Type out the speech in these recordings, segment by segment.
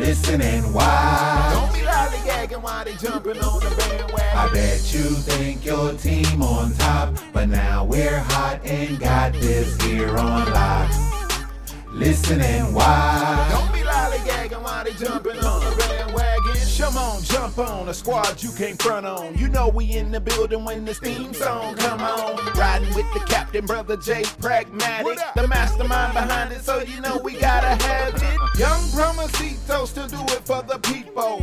Listen and watch. Don't be lollygagging while they jumping on the bandwagon. I bet you think your team on top, but now we're hot and got this here on lock. Listen and watch. Don't be lollygagging while they jumping on the bandwagon. Come on, jump on a squad you can't front on. You know we in the building when this theme song come on. Riding with the captain, brother Jay Pragmatic, the mastermind behind it, so you know we gotta have it. Young Promosito still do it for the people.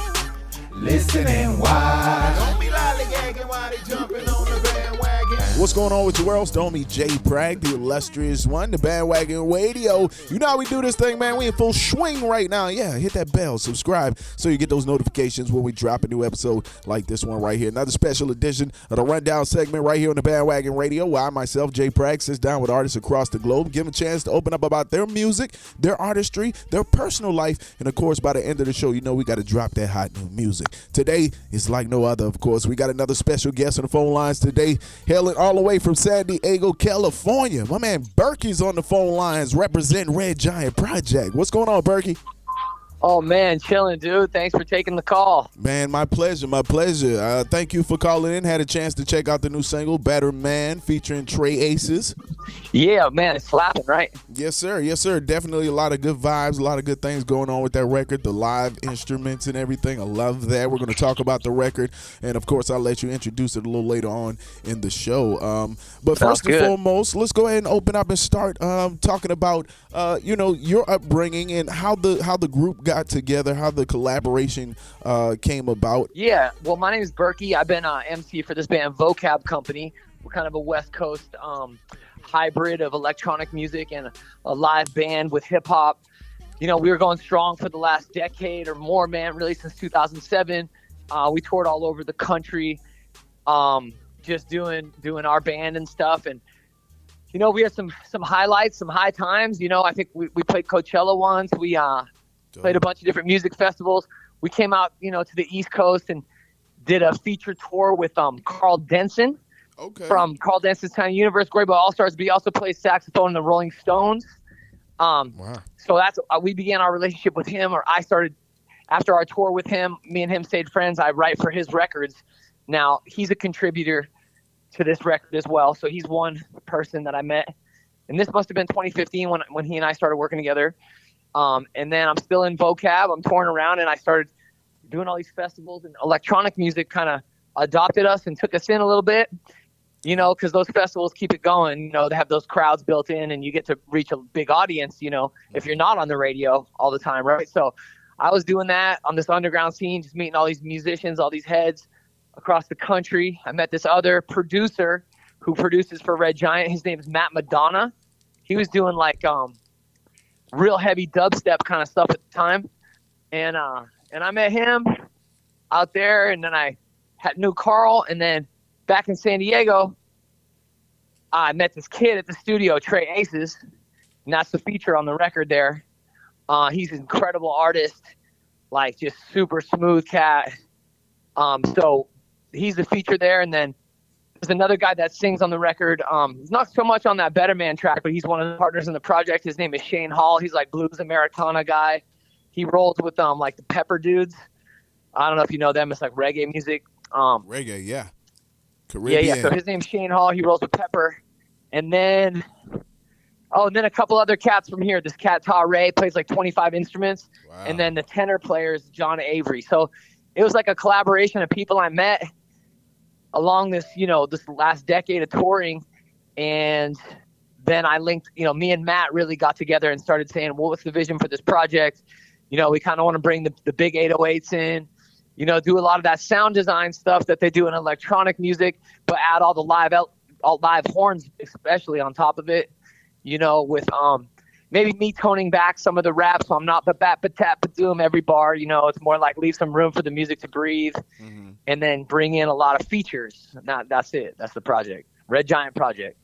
Listen and watch. Don't be lollygagging while they jumping on. What's going on with your world? Homie Jay Bragg, the illustrious one, the bandwagon radio. You know how we do this thing, man. We in full swing right now. Yeah, hit that bell, subscribe, so you get those notifications when we drop a new episode like this one right here. Another special edition of the rundown segment right here on the bandwagon radio, where I myself, Jay Bragg, sits down with artists across the globe, give them a chance to open up about their music, their artistry, their personal life, and of course, by the end of the show, you know we got to drop that hot new music. Today is like no other, of course. We got another special guest on the phone lines today, hailing all the way from San Diego, California. My man Berkey's on the phone lines representing Red Giant Project. What's going on, Berkey? Oh man, chilling, dude. Thanks for taking the call. Man, my pleasure, my pleasure. Uh, thank you for calling in. Had a chance to check out the new single, Better Man, featuring Trey Aces. Yeah, man, it's slapping, right? Yes, sir. Yes, sir. Definitely a lot of good vibes, a lot of good things going on with that record, the live instruments and everything. I love that. We're going to talk about the record, and of course, I'll let you introduce it a little later on in the show. Um, but Sounds first and foremost, let's go ahead and open up and start um, talking about, uh, you know, your upbringing and how the how the group got together, how the collaboration uh, came about. Yeah. Well, my name is Berkey. I've been uh, MC for this band Vokab Kompany. We're kind of a West Coast um, hybrid of electronic music and a, a live band with hip hop. You know, we were going strong for the last decade or more, man. Really, since 2007, uh, we toured all over the country, um, just doing doing our band and stuff. And you know, we had some some highlights, some high times. You know, I think we, we played Coachella once. We uh, played a bunch of different music festivals. We came out, you know, to the East Coast and did a feature tour with um Karl Denson Okay. from Karl Denson's Tiny Universe, Greyboy Allstars. But he also plays saxophone in the Rolling Stones. Um, wow. so that's uh, we began our relationship with him, or I started after our tour with him. Me and him stayed friends. I write for his records. Now he's a contributor to this record as well. So he's one person that I met, and this must have been 2015 when when he and I started working together. Um, and then I'm still in Vokab. I'm touring around, and I started doing all these festivals, and electronic music kind of adopted us and took us in a little bit. You know, because those festivals keep it going. You know, they have those crowds built in, and you get to reach a big audience. You know, if you're not on the radio all the time, right? So, I was doing that on this underground scene, just meeting all these musicians, all these heads across the country. I met this other producer who produces for Red Giant. His name is Matt Madonna. He was doing like um, real heavy dubstep kind of stuff at the time, and uh, and I met him out there, and then I had knew Karl, and then back in San Diego, I met this kid at the studio, Trey Aces, and that's the feature on the record there. Uh, he's an incredible artist, like just super smooth cat. Um, so he's the feature there, and then there's another guy that sings on the record. Um, he's not so much on that Better Man track, but he's one of the partners in the project. His name is Shane Hall. He's like blues Americana guy. He rolls with um like the Pepper Dudes. I don't know if you know them. It's like reggae music. Um, Reggae, yeah. yeah, yeah. So his name's Shane Hall. He rolls with Pepper, and then oh, and then a couple other cats from here. This cat Ta Ray plays like 25 instruments, Wow. and then the tenor player is John Avery. So it was like a collaboration of people I met along this, you know, this last decade of touring. And then I linked, you know, me and Matt really got together and started saying, well, what's the vision for this project? You know, we kind of want to bring the, the big 808s in, you know, do a lot of that sound design stuff that they do in electronic music, but add all the live, el- all live horns, especially on top of it, you know, with, um, maybe me toning back some of the rap so I'm not the bat but tap but doom every bar. You know, it's more like leave some room for the music to breathe mm-hmm. and then bring in a lot of features. Not that's it. That's the project. Red Giant Project.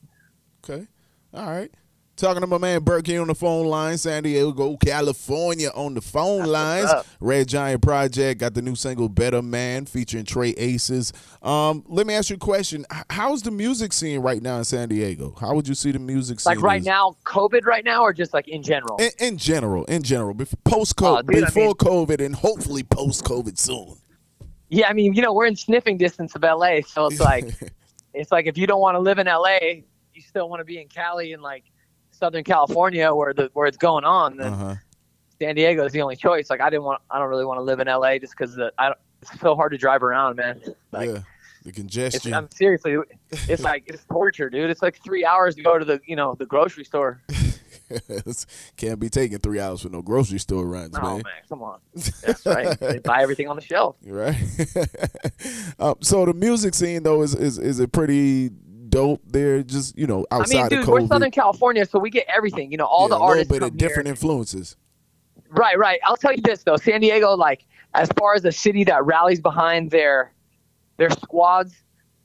Okay. All right. Talking to my man Burke here on the phone line, San Diego, California on the phone That's lines. Red Giant Project got the new single "Better Man" featuring Trey Aces. Um, let me ask you a question: How's the music scene right now in San Diego? How would you see the music scene? Like right now, COVID right now, or just like in general? In, in general, in general, post COVID, oh, before I mean, COVID, and hopefully post COVID soon. Yeah, I mean, you know, we're in sniffing distance of LA, so it's like, it's like if you don't want to live in LA, you still want to be in Cali and like Southern California where the where it's going on, then uh-huh. San Diego is the only choice. Like I didn't want, I don't really want to live in LA just because I it's so hard to drive around, man. Like, yeah, the congestion. I'm seriously, it's like it's torture, dude. It's like three hours to go to the you know the grocery store. Can't be taking three hours for no grocery store runs, oh, man. man, come on. That's right. they buy everything on the shelf. Right. um, so the music scene though is is is a pretty dope there, just you know, outside I mean, dude, of COVID. We're Southern California, so we get everything. You know, all yeah, the artists. A little bit of different here. influences. Right, right. I'll tell you this though, San Diego, like as far as a city that rallies behind their their squads,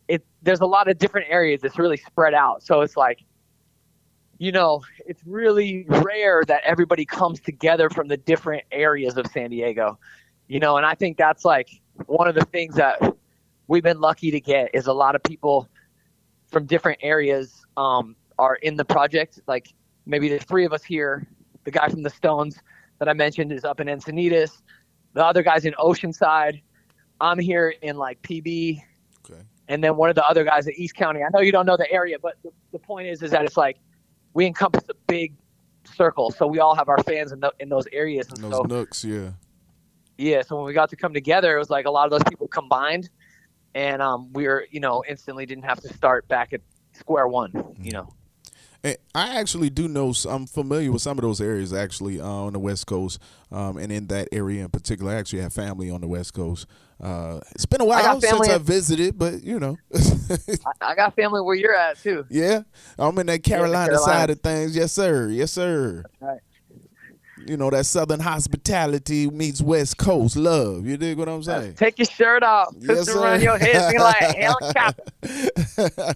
it there's a lot of different areas. It's really spread out. So it's like, you know, it's really rare that everybody comes together from the different areas of San Diego. You know, and I think that's like one of the things that we've been lucky to get is a lot of people from different areas um, are in the project. Like maybe there's three of us here. The guy from the Stones that I mentioned is up in Encinitas. The other guy's in Oceanside. I'm here in like PB. Okay. And then one of the other guys at East County. I know you don't know the area, but the, the point is, is that it's like we encompass a big circle, so we all have our fans in, the, in those areas. And those so, nooks, yeah. Yeah. So when we got to come together, it was like a lot of those people combined and um, we were, you know, instantly didn't have to start back at square one, you know. And I actually do know. I'm familiar with some of those areas actually uh, on the West Coast, um, and in that area in particular, I actually have family on the West Coast. Uh, it's been a while since I visited, but you know, I, I, got family where you're at too. Yeah, I'm in that Carolina, Carolina. side of things. Yes, sir. Yes, sir. That's right you know that southern hospitality meets west coast love. You dig what i'm saying? take your shirt off yes, sir. around your head like helicopter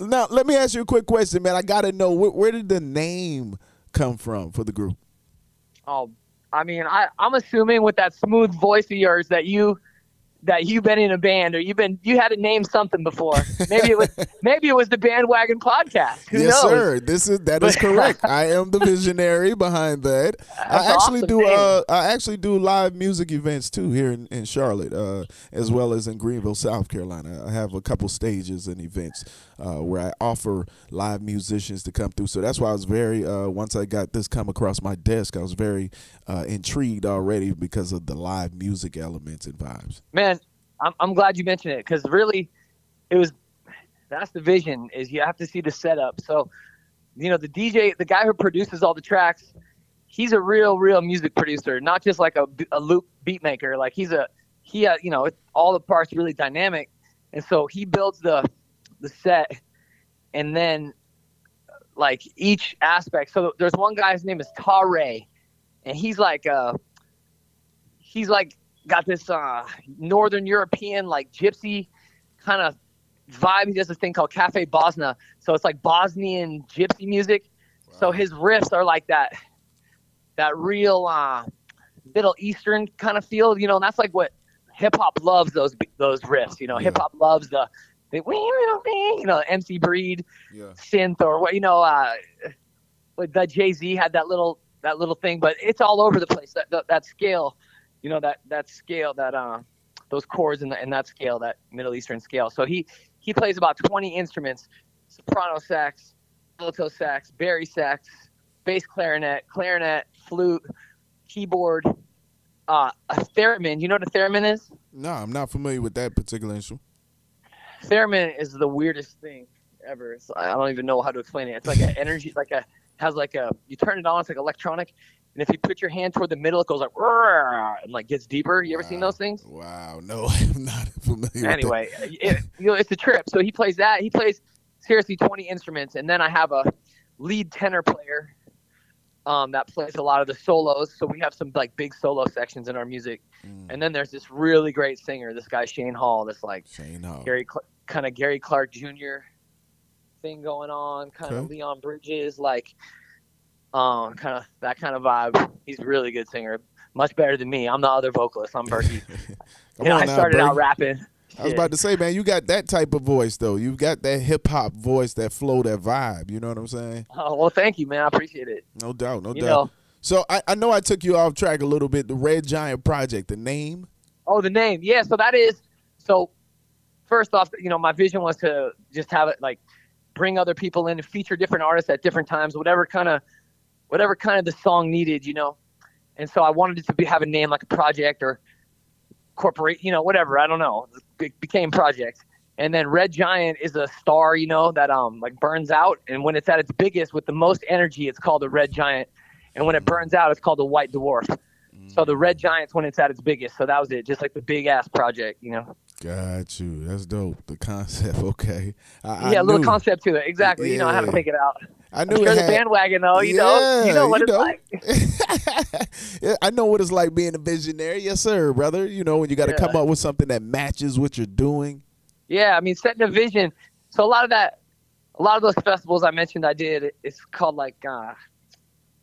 now let me ask you a quick question man. I gotta know where, where did the name come from for the group? Oh i mean I, i'm assuming with that smooth voice of yours that you that you've been in a band or you've been you had to name something before. Maybe it was maybe it was the bandwagon podcast. Who yes, knows? sir. This is that is correct. I am the visionary behind that. That's I actually awesome, do uh I actually do live music events too here in, in Charlotte, uh, as well as in Greenville, South Carolina. I have a couple stages and events uh, where I offer live musicians to come through. So that's why I was very uh, once I got this come across my desk, I was very uh, intrigued already because of the live music elements and vibes. Man, I'm I'm glad you mentioned it because really, it was that's the vision is you have to see the setup. So, you know, the DJ, the guy who produces all the tracks, he's a real, real music producer, not just like a, a loop beat maker. Like he's a, he, uh, you know, all the parts really dynamic. And so he builds the, the set and then like each aspect. So there's one guy, his name is Tare and he's like, uh, he's like got this uh, Northern European like gypsy kind of vibe. He does this thing called Cafe Bosna, so it's like Bosnian gypsy music. Wow. So his riffs are like that, that real uh, Middle Eastern kind of feel. You know, and that's like what hip hop loves those those riffs. You know, yeah. hip hop loves the, the you know MC Breed yeah. synth or what you know. Uh, the Jay Z had that little that little thing, but it's all over the place. That that, that scale you know that that scale that uh those chords in, the, in that scale that middle eastern scale so he he plays about 20 instruments soprano sax alto sax bari sax bass clarinet clarinet flute keyboard uh, a theremin. You know what a theremin is? No, I'm not familiar with that particular instrument. Theremin is the weirdest thing ever. It's, I don't even know how to explain it. It's like an energy, like a has like a you turn it on, it's like electronic, and if you put your hand toward the middle, it goes like and like gets deeper. You ever seen those things? Wow, no, I'm not familiar. Anyway, it, you know, it's a trip. So he plays that. He plays seriously 20 instruments, and then I have a lead tenor player um, that plays a lot of the solos. So we have some like big solo sections in our music. Mm, and then there's this really great singer, this guy Shane Hall, this like Shane Hall. Gary Cl- kind of Gary Clark Jr. thing going on, kind of Okay. Leon Bridges, like um, kind of that kind of vibe. He's a really good singer, much better than me. I'm the other vocalist. I'm Berkey. You know, I started out rapping. I was about to say, man, you got that type of voice though. You've got that hip hop voice, that flow, that vibe. You know what I'm saying? Oh well, thank you, man. I appreciate it. No doubt, no you doubt. know, So I, I know I took you off track a little bit. The Red Giant Project, the name. oh, the name, yeah. So that is so. First off, you know, my vision was to just have it like bring other people in and feature different artists at different times, whatever kind of, whatever kind of the song needed, you know. And so I wanted it to be have a name like a project or corporate, you know, whatever. I don't know. It became project. And then Red Giant is a star, you know, that um like burns out, and when it's at its biggest with the most energy, it's called a red giant, and when it burns out, it's called a white dwarf. So the red giant's when it's at its biggest. So that was it, just like the big ass project, you know. Got you. That's dope. The concept. Okay. I, yeah, I a little knew, concept to it. Exactly. You know how to Yeah. take it out. I knew sure it the had. bandwagon though, you know, you know what it's like. yeah, I know what it's like being a visionary. Yes, sir, brother. You know when you got to Yeah. come up with something that matches what you're doing. Yeah, I mean setting a vision. So a lot of that, a lot of those festivals I mentioned I did, it's called like uh,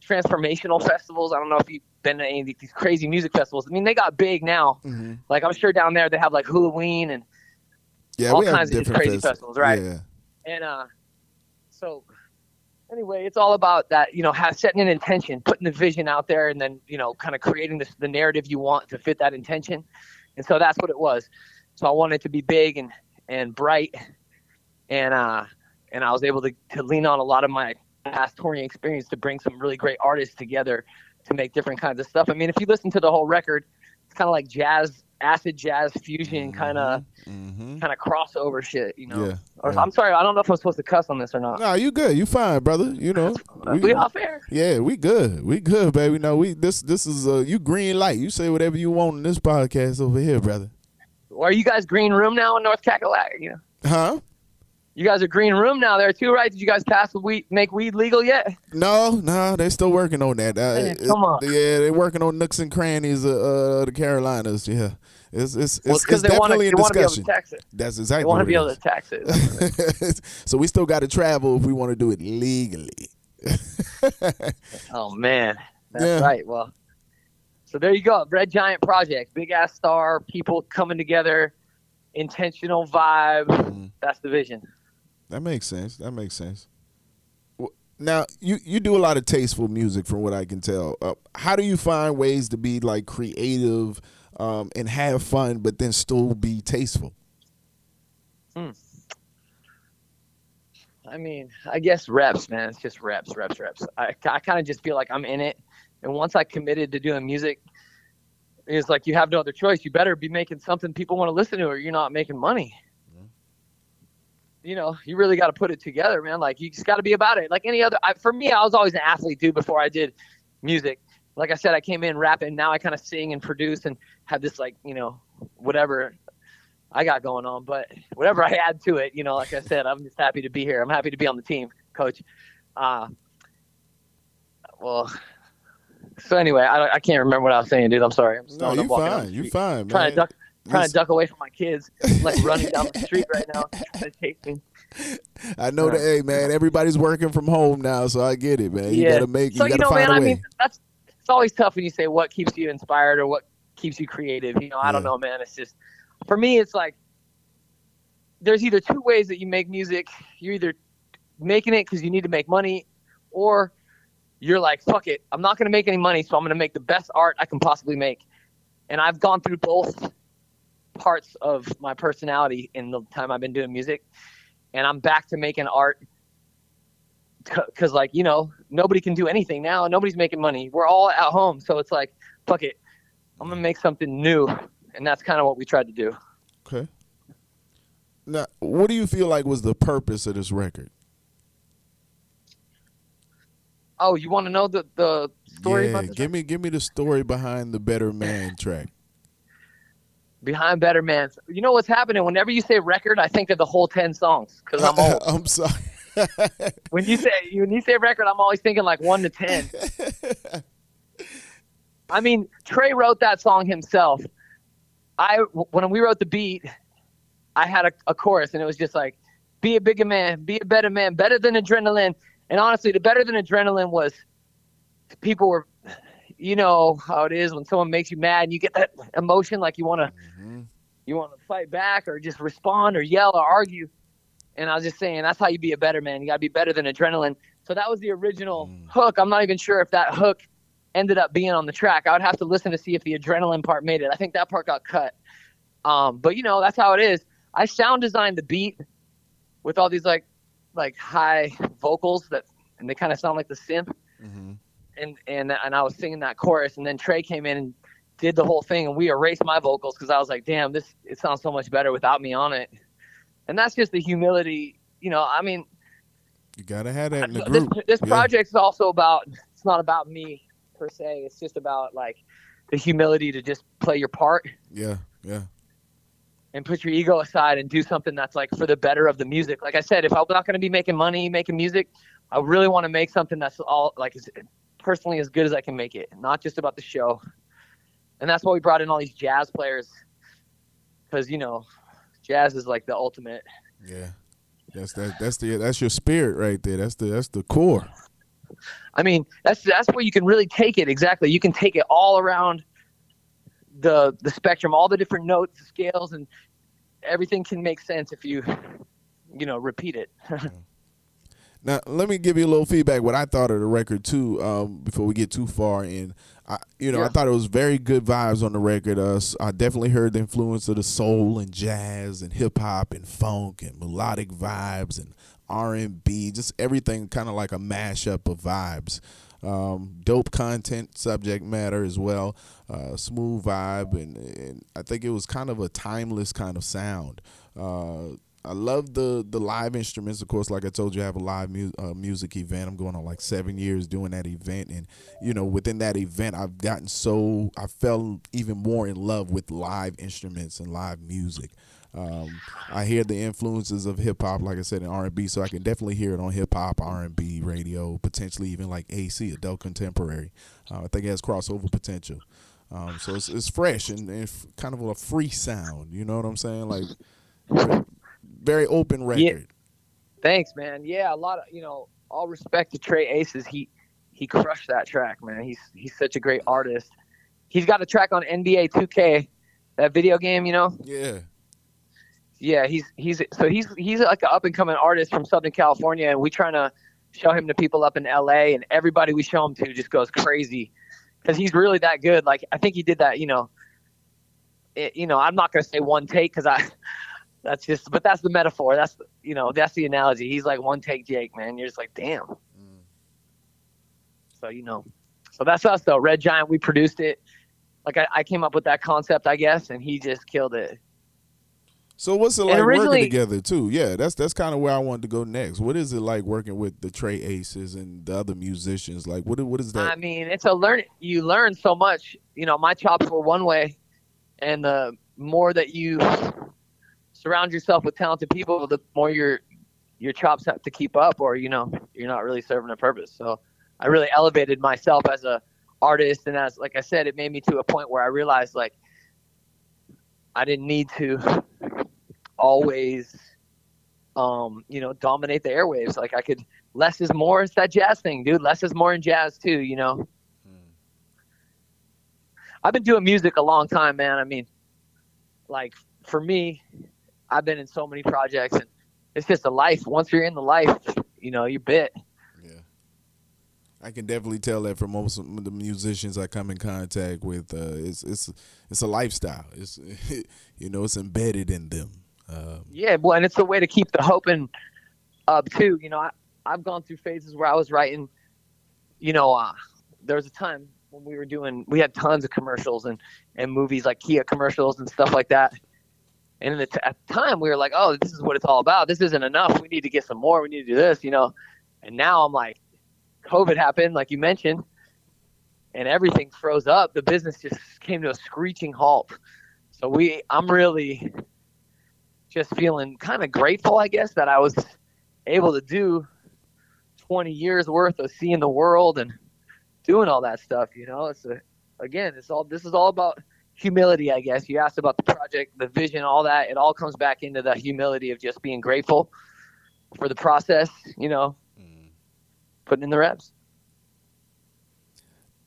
transformational festivals. I don't know if you've been to any of these crazy music festivals. I mean, they got big now. Mm-hmm. Like I'm sure down there they have like Halloween and Yeah, All we have kinds of different crazy festi- festivals, right? Yeah. and uh, anyway, it's all about that. You know, have, setting an intention, putting the vision out there, and then you know, kind of creating this, the narrative you want to fit that intention. And so that's what it was. So I wanted to be big and and bright, and uh, and I was able to to lean on a lot of my past touring experience to bring some really great artists together to make different kinds of stuff. I mean, if you listen to the whole record, kind of like jazz, acid jazz fusion, kind of Mm-hmm. kind of crossover shit, you know. Yeah. Or, yeah. I'm sorry, I don't know if I'm supposed to cuss on this or not. No, you good. You fine, brother. You know. we all fair. Yeah, we good. We good, baby. No, we this this is uh you green light. You say whatever you want in this podcast over here, brother. Are you guys green room now in North Cackalack? You know, Huh? You guys are green room now there too, right? Did you guys pass the weed, make weed legal yet? No, no, they're still working on that. Uh, Man, come on. Yeah, they're working on nooks and crannies of uh, the Carolinas. Yeah, it's it's Well, it's, it's they definitely in want to be able to discussion. tax it. That's They exactly want to be able to tax it. so we still got to travel if we want to do it legally. oh man, that's Yeah. right. Well, so there you go, Red Giant Project, big ass star, people coming together, intentional vibe. Mhm. That's the vision. That makes sense. That makes sense. Now you you do a lot of tasteful music, from what I can tell. Uh, how do you find ways to be like creative um, and have fun, but then still be tasteful? Hmm. I mean, I guess reps, man. It's just reps, reps, reps. I, I kind of just feel like I'm in it. And once I committed to doing music, it's like you have no other choice. You better be making something people want to listen to, or you're not making money. You know, you really got to put it together, man. Like you just got to be about it. Like any other. I, for me, I was always an athlete too before I did music. Like I said, I came in rapping. Now I kind of sing and produce and have this like you know whatever I got going on. But whatever I add to it, you know, like I said, I'm just happy to be here. I'm happy to be on the team, coach. Uh, well, so anyway, I, I can't remember what I was saying, dude. I'm sorry. I'm No, you I'm walking down fine. You fine, man. Trying to duck, trying Listen. to duck away from my kids, like running down the street right now, trying to chase me. I know that. Hey, man, everybody's working from home now, so I get it, man. You yeah. gotta make. so you you gotta know, find man. a I way. I mean, that's it's always tough when you say what keeps you inspired or what keeps you creative. You know, I don't know, man. It's just for me, it's like there's either two ways that you make music. You're either making it because you need to make money, or you're like, fuck it, I'm not gonna make any money, so I'm gonna make the best art I can possibly make. And I've gone through both parts of my personality in the time I've been doing music, and I'm back to making art because like you know nobody can do anything now nobody's making money we're all at home so it's like fuck it I'm gonna make something new, and that's kind of what we tried to do. Okay. Now, what do you feel like was the purpose of this record? Oh, you want to know the the story yeah, give me give me the story behind the Better Man track. Behind Better Man? You know what's happening? Whenever you say record, I think of the whole ten songs because I'm old. I'm sorry. when you say when you say record, I'm always thinking like one to ten. I mean, Trey wrote that song himself. I when we wrote the beat, I had a, a chorus, and it was just like, "Be a bigger man, be a better man, better than adrenaline." And honestly, the better than adrenaline was people were, you know how it is when someone makes you mad, and you get that emotion, like you want to, Mhm. you want to fight back or just respond or yell or argue. And I was just saying, that's how you be a better man. You got to be better than adrenaline. So that was the original Mm. hook. I'm not even sure if that hook ended up being on the track. I would have to listen to see if the adrenaline part made it. I think that part got cut. Um, but you know, that's how it is. I sound designed the beat with all these like like high vocals that and they kind of sound like the synth Mhm. And and and I was singing that chorus, and then Trey came in and did the whole thing, and we erased my vocals because I was like, damn, this it sounds so much better without me on it, and that's just the humility, you know. I mean, You gotta have that in the this group. this Yeah. project is also about it's not about me per se. It's just about like the humility to just play your part Yeah, yeah. and put your ego aside and do something that's like for the better of the music. Like I said, if I'm not going to be making money making music, I really want to make something that's all like personally as good as I can make it, not just about the show. And that's why we brought in all these jazz players, because you know, jazz is like the ultimate. Yeah. That's that that's the that's your spirit right there. That's the that's the core. I mean, that's that's where you can really take it. Exactly, you can take it all around the the spectrum, all the different notes, scales, and everything can make sense if you, you know, repeat it. Now let me give you a little feedback what I thought of the record too. Um, before we get too far in, I you know I thought it was very good vibes on the record. Uh, I definitely heard the influence of the soul and jazz and hip hop and funk and melodic vibes and R and B, just everything kind of like a mashup of vibes. Um, dope content, subject matter as well, uh, smooth vibe, and, and I think it was kind of a timeless kind of sound. Uh, I love the the live instruments. Of course, like I told you, I have a live mu- uh, music event. I'm going on like seven years doing that event, and you know, within that event, I've gotten so I fell even more in love with live instruments and live music. Um, I hear the influences of hip hop, like I said, in R and B, so I can definitely hear it on hip hop, R and B, radio, potentially even like AC, adult contemporary. Uh, I think it has crossover potential. Um, so it's, it's fresh and, and kind of a free sound. You know what I'm saying? Like very open record. Thanks, man. Yeah, a lot of you know, all respect to Trey Aces. He he crushed that track, man. He's he's such a great artist. He's got a track on NBA 2K, that video game, you know. Yeah. Yeah, he's he's so he's he's like an up and coming artist from Southern California, and we trying to show him to people up in LA, and everybody we show him to just goes crazy because he's really that good. Like I think he did that, you know. It, you know, I'm not gonna say one take because I. That's just, but that's the metaphor. That's the- you know, that's the analogy. He's like one take Jake, man. You're just like, damn. So you know, so that's us though. Red Giant, we produced it. Like I, I came up with that concept, I guess, and he just killed it. So what's it like working together too? Yeah, that's that's kind of where I wanted to go next. What is it like working with the Trey Aces and the other musicians? Like what what is that? I mean, it's a learn. You learn so much. You know, my chops were one way, and the more that you surround yourself with talented people, the more your your chops have to keep up, or you know, you're not really serving a purpose. So, I really elevated myself as a artist, and as like I said, it made me to a point where I realized like I didn't need to always, um, you know, dominate the airwaves. Like I could less is more. It's that jazz thing, dude. Less is more in jazz too. You know. I've been doing music a long time, man. I mean, like for me, I've been in so many projects, and it's just a life. Once you're in the life, you know, you bit. Yeah. I can definitely tell that from most of the musicians I come in contact with. Uh, it's it's it's a lifestyle. It's you know it's embedded in them. Um, Yeah, well, and it's a way to keep the hoping up too. You know, I I've gone through phases where I was writing. You know, uh, there was a time when we were doing we had tons of commercials and and movies like Kia commercials and stuff like that. And at the time we were like, oh, this is what it's all about. This isn't enough. We need to get some more. We need to do this, you know. And now I'm like, COVID happened, like you mentioned, and everything froze up. The business just came to a screeching halt. So we, I'm really just feeling kind of grateful, I guess, that I was able to do 20 years worth of seeing the world and doing all that stuff. You know, it's a, again, it's all this is all about humility, I guess. You asked about the project, the vision, all that. It all comes back into the humility of just being grateful for the process. You know, putting in the reps.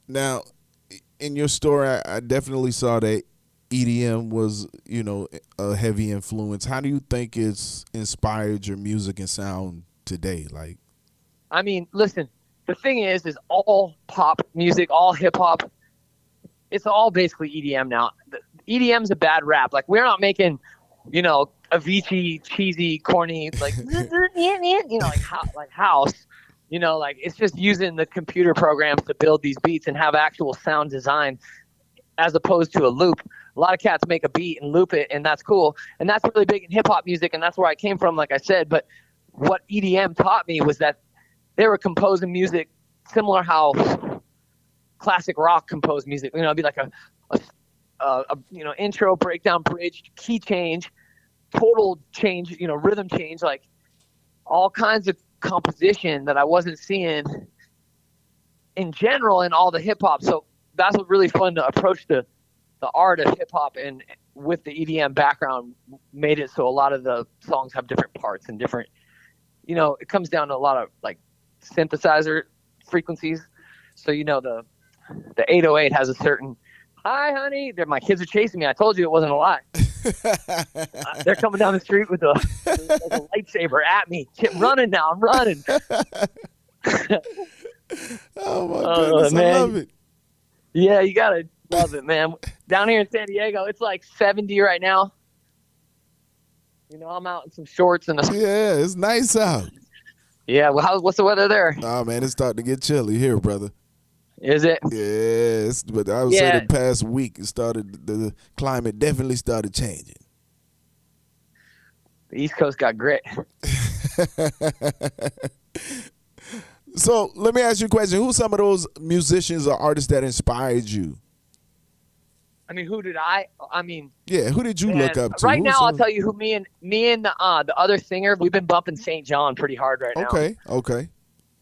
Now, in your story, I, I definitely saw that EDM was, you know, a heavy influence. How do you think it's inspired your music and sound today? Like, I mean, listen, the thing is, is all pop music, all hip hop, it's all basically EDM now. EDM's a bad rap. Like we're not making, you know, Avicii cheesy, corny, like you know, like how, like house. You know, like it's just using the computer programs to build these beats and have actual sound design, as opposed to a loop. A lot of cats make a beat and loop it, and that's cool. And that's really big in hip hop music, and that's where I came from, like I said. But what EDM taught me was that they were composing music similar how classic rock composed music. You know, it'd be like a, a, a, you know intro, breakdown, bridge, key change, total change. You know, rhythm change, like all kinds of composition that I wasn't seeing in general in all the hip hop. So that's what really fun to approach the the art of hip hop and with the EDM background made it so a lot of the songs have different parts and different you know, it comes down to a lot of like synthesizer frequencies. So you know the the 808 has a certain hi honey. They're, my kids are chasing me. I told you it wasn't a lie. Uh, they're coming down the street with a, like a lightsaber at me. I'm running now. I'm running. Oh my uh, goodness. Man. i love it. Yeah you gotta love it man. Down here in san diego it's like 70 right now. You know i'm out in some shorts and a yeah it's nice out. Yeah well how, what's the weather there? Oh man it's starting to get chilly here brother is it? Yes, but I would yeah. say the past week it started. The climate definitely started changing. The East Coast got grit. so let me ask you a question: Who's some of those musicians or artists that inspired you? I mean, who did I? I mean, yeah, who did you man, look up to? Right Who's now, some? I'll tell you who me and me and the uh, the other singer we've been bumping St. John pretty hard right now. Okay, okay.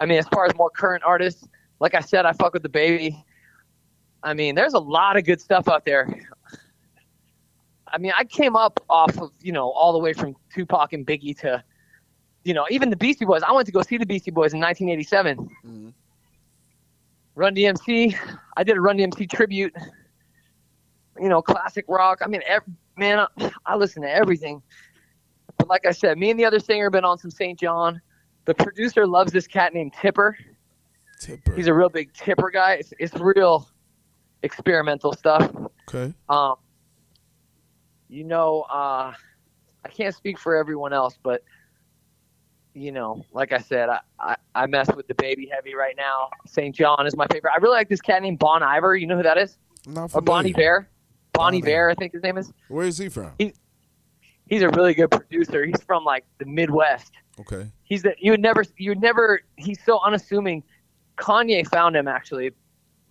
I mean, as far as more current artists, like I said, I fuck with the baby. I mean, there's a lot of good stuff out there. I mean, I came up off of, you know, all the way from Tupac and Biggie to, you know, even the Beastie Boys. I went to go see the Beastie Boys in 1987. Mm-hmm. Run DMC. I did a Run DMC tribute. You know, classic rock. I mean, every, man, I, I listen to everything. But like I said, me and the other singer have been on some St. John. The producer loves this cat named Tipper. Tipper. He's a real big tipper guy. It's, it's real experimental stuff. Okay. Um, you know, uh, I can't speak for everyone else, but you know, like I said, I, I, I mess with the baby heavy right now. St. John is my favorite. I really like this cat named Bon Iver. You know who that is? Not or Bon Iver. Bonnie Bear, I think his name is. Where is he from? He, he's a really good producer. He's from like the Midwest. Okay. He's the you would never you would never he's so unassuming Kanye found him actually,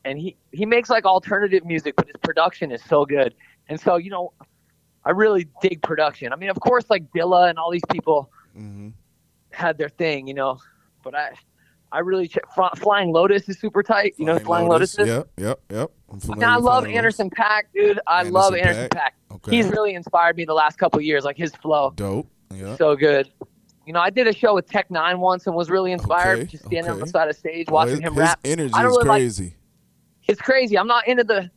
and he he makes like alternative music, but his production is so good. And so you know, I really dig production. I mean, of course, like Dilla and all these people mm-hmm. had their thing, you know, but I. I really ch- Flying Lotus is super tight. You know, Flying Lotus. Lotus is? Yep, yep, yep. I love Anderson .Paak, dude. I Anderson love Anderson .Paak. Okay. He's really inspired me the last couple years. Like his flow. Dope. Yeah. So good. You know, I did a show with Tech N9ne once and was really inspired, okay, just standing okay. on the side of stage watching his, him rap. His energy is really crazy. Like, it's crazy. I'm not into the,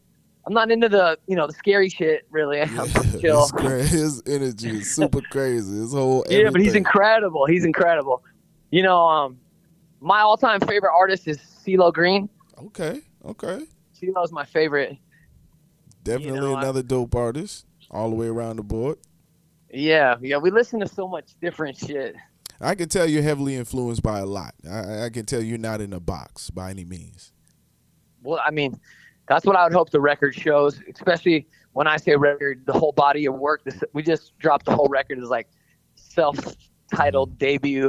I'm not into the, you know, the scary shit. Really, yeah, chill. His energy is super crazy. His whole yeah, everything. but he's incredible. He's incredible. You know, um, my all-time favorite artist is CeeLo Green. Okay, okay. CeeLo's my favorite. Definitely you know, another I, dope artist, all the way around the board. Yeah, yeah, we listen to so much different shit. I can tell you're heavily influenced by a lot. I, I can tell you're not in a box by any means. well, I mean, that's what I would hope the record shows, especially when I say record, the whole body of work. This, we just dropped the whole record as like self-titled debut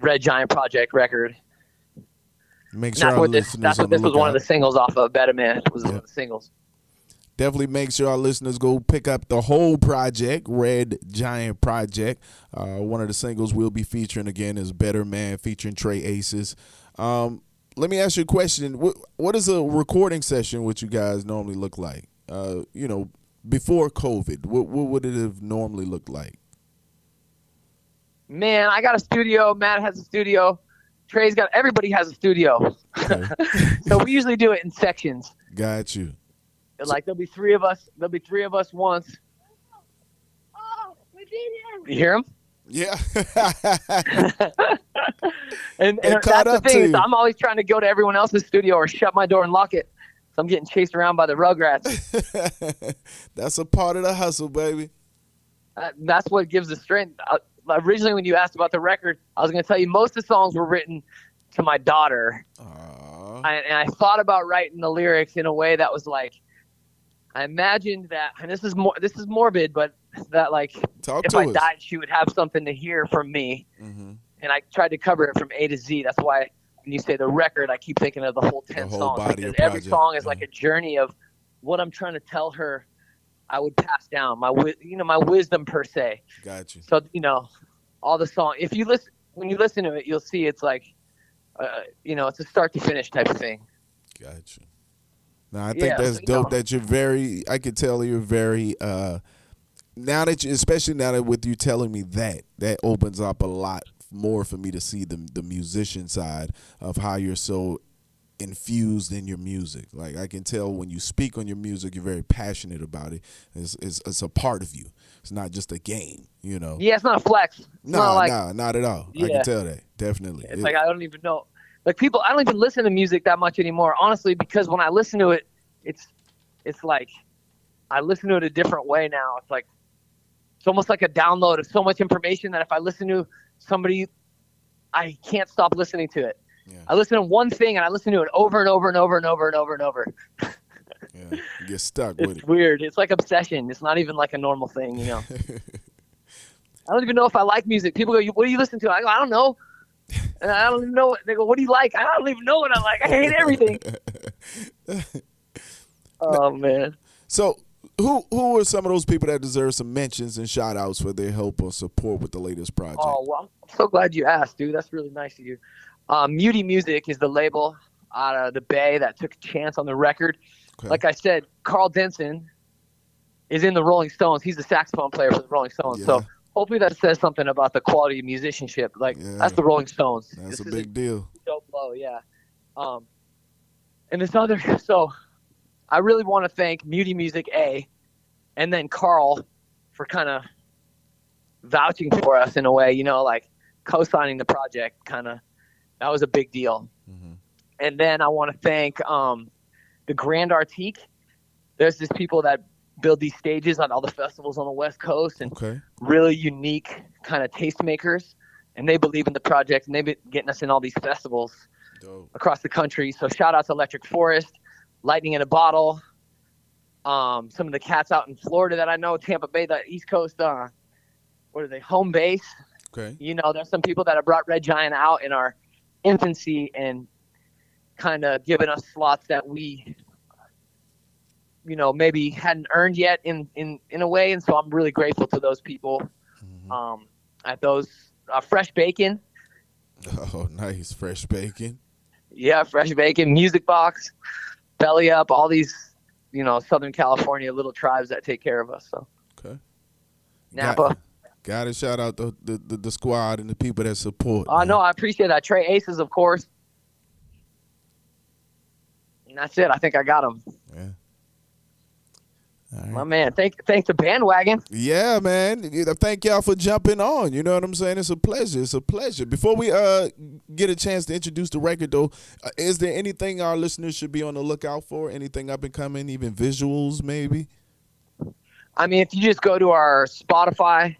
Red Giant Project record. Make sure That's our what this. That's what this was one of the singles off of Better Man. Was one of the singles. Definitely make sure our listeners go pick up the whole project, Red Giant Project. Uh, one of the singles we'll be featuring again is Better Man featuring Trey Aces. Um, let me ask you a question. What, what does a recording session with you guys normally look like? Uh, you know, before COVID, what, what would it have normally looked like? Man, I got a studio. Matt has a studio. Trey's got. Everybody has a studio. Okay. so we usually do it in sections. Got you. Like there'll be three of us. There'll be three of us once. Oh, we beat him. You hear him? Yeah. And, and that's the thing. Is. I'm always trying to go to everyone else's studio or shut my door and lock it. So I'm getting chased around by the Rugrats. That's a part of the hustle, baby. Uh, that's what gives the strength. Uh, originally, when you asked about the record, I was going to tell you most of the songs were written to my daughter, Aw. I, and I thought about writing the lyrics in a way that was like, I imagined that, and this is more, this is morbid, but that like Talk if to I us. died, she would have something to hear from me. hmm and I tried to cover it from A to Z. That's why when you say the record, I keep thinking of the whole ten whole songs because every song is like a journey of what I'm trying to tell her. I would pass down my, you know, my wisdom per se. Got you. So you know, all the song. If you listen, when you listen to it, you'll see it's like, uh, you know, it's a start to finish type of thing. Got you. Now I think Yeah, that's dope. That you're very. I can tell you're very. uh Now that you, especially now that with you telling me that, that opens up a lot more for me to see the the musician side of how you're so infused in your music. Like I can tell when you speak on your music, you're very passionate about it. It's it's, it's a part of you. It's not just a game. You know. Yeah, it's not a flex. It's No, not like no, not at all. I can tell that definitely. It's It- like I don't even know. Like people, I don't even listen to music that much anymore, honestly, because when I listen to it, it's it's like I listen to it a different way now. It's like it's almost like a download of so much information that if I listen to somebody, I can't stop listening to it. yeah, I listen to one thing and I listen to it over and over and over and over and over and over. yeah. You get stuck with It's it. weird. It's like obsession. It's not even like a normal thing, you know. I don't even know if I like music. People go, "What do you listen to?" I go, "I don't know." And I don't even know. What, they go, "What do you like?" I don't even know what I like. I hate everything. oh man. So, who who are some of those people that deserve some mentions and shout outs for their help or support with the latest project? Oh well, I'm so glad you asked, dude. That's really nice of you. Um, Muti Music is the label out of the Bay that took a chance on the record. Okay. Like I said, Karl Denson is in the Rolling Stones. He's the saxophone player for the Rolling Stones. Yeah. So hopefully that says something about the quality of musicianship. Like Yeah. that's the Rolling Stones. That's This a big deal. dope blow, yeah. Um, and this other, so I really want to thank Muti Music A, and then Karl for kind of vouching for us in a way, you know, like co-signing the project. Kind of, that was a big deal. Mhm. And then I want to thank um, the Grand Artique. There's just people that build these stages on all the festivals on the West Coast, and Okay. really unique kind of tastemakers. And they believe in the project, and they've been getting us in all these festivals Dope. across the country. So shout out to Electric Forest, Lightning in a Bottle, um, some of the cats out in Florida that I know, Tampa Bay, the East Coast, uh, what are they, home base. Okay. You know, there's some people that have brought Red Giant out in our infancy and kind of given us slots that we, you know, maybe hadn't earned yet in, in, in a way. And so I'm really grateful to those people Mhm. um, at those uh, Fresh Bacon. Oh, nice. Fresh bacon. Yeah, Fresh Bacon, Music Box, Belly Up, all these, you know, Southern California little tribes that take care of us. So Okay. Napa. Got to shout out the, the, the, the squad and the people that support. Oh man. no, I appreciate that. Trey Aces, of course. And that's it. I think I got them. Yeah. All My right. man. Thank thank the bandwagon. Yeah, man. Thank y'all for jumping on. You know what I'm saying? It's a pleasure. It's a pleasure. Before we uh get a chance to introduce the record, though, uh, is there anything our listeners should be on the lookout for? Anything up and coming? Even visuals, maybe? I mean, if you just go to our Spotify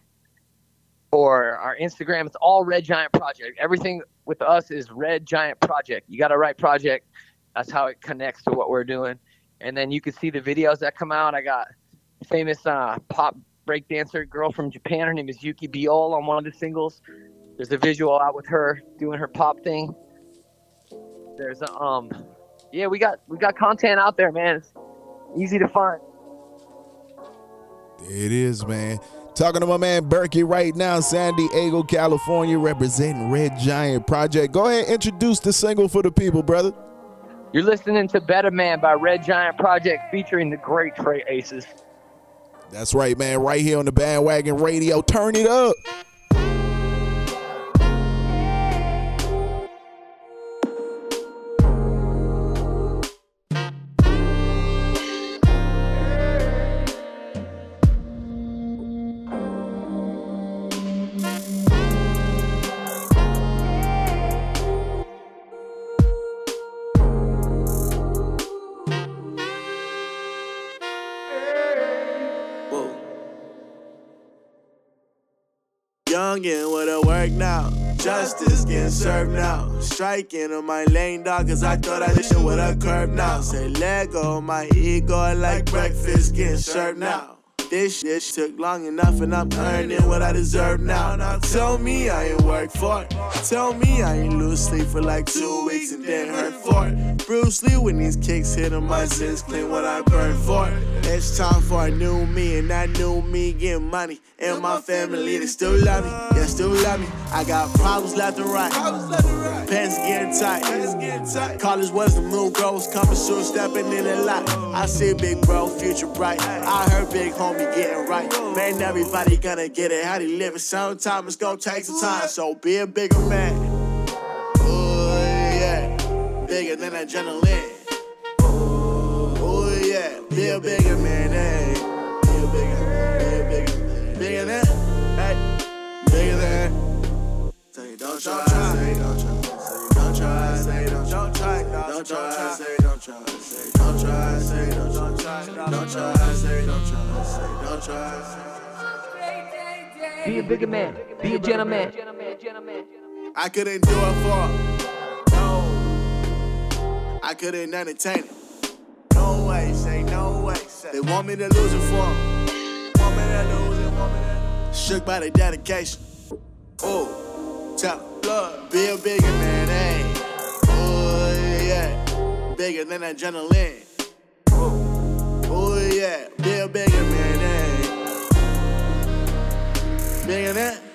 or our Instagram, it's all Red Giant Project. Everything with us is Red Giant Project. You got to write project. that's how it connects to what we're doing. And then you can see the videos that come out. I got famous uh, pop breakdancer girl from Japan. Her name is Yuki Biol on one of the singles. There's a visual out with her doing her pop thing. There's a, um, yeah, we got we got content out there, man. It's easy to find. It is, man. Talking to my man Berkey right now, San Diego, California, representing Red Giant Project. Go ahead, introduce the single for the people, brother. You're listening to Better Man by Red Giant Project featuring the great Trey Aces. That's right, man. Right here on the bandwagon radio. Turn it up. With a work now. Justice getting served now. Striking on my lane, dog, cause I thought I did shit with a curb now. Say, let go my ego like breakfast getting served now. This shit took long enough and I'm earning what I deserve now. Now tell me I ain't work for it. Tell me I ain't lose sleep for like two weeks and then hurt for it. Bruce Lee when these kicks hit on my sins clean what I burn for it. It's time for a new me and that new me getting money. And my family, they still love me. Yeah, still love me. I got problems left and right. Pants getting tight. tight. College was the bro. Was coming soon, stepping in a lot. I see big bro, future bright. I heard big homie getting right. Man, everybody gonna get it. How they living? Sometimes it's gonna take some time. So be a bigger man. Ooh, yeah. Bigger than adrenaline. Ooh, yeah. Be a bigger man, hey. Be a bigger, be a bigger. Bigger than, hey. Bigger than. Try, say don't try. Try. Don't try, say don't try. Say don't try, say don't try. Don't try, say don't try. Say don't try. Be a bigger man. Be a gentleman. I couldn't do it for her. No. I couldn't entertain it. No way, say no way. Say. They want me to lose it for them. Want me to lose it, want me to Shook by the dedication. Oh, tell 'em, blood. Be a bigger man, hey. Yeah. Bigger than adrenaline. Oh, yeah. A bigger man, hey. Bigger than.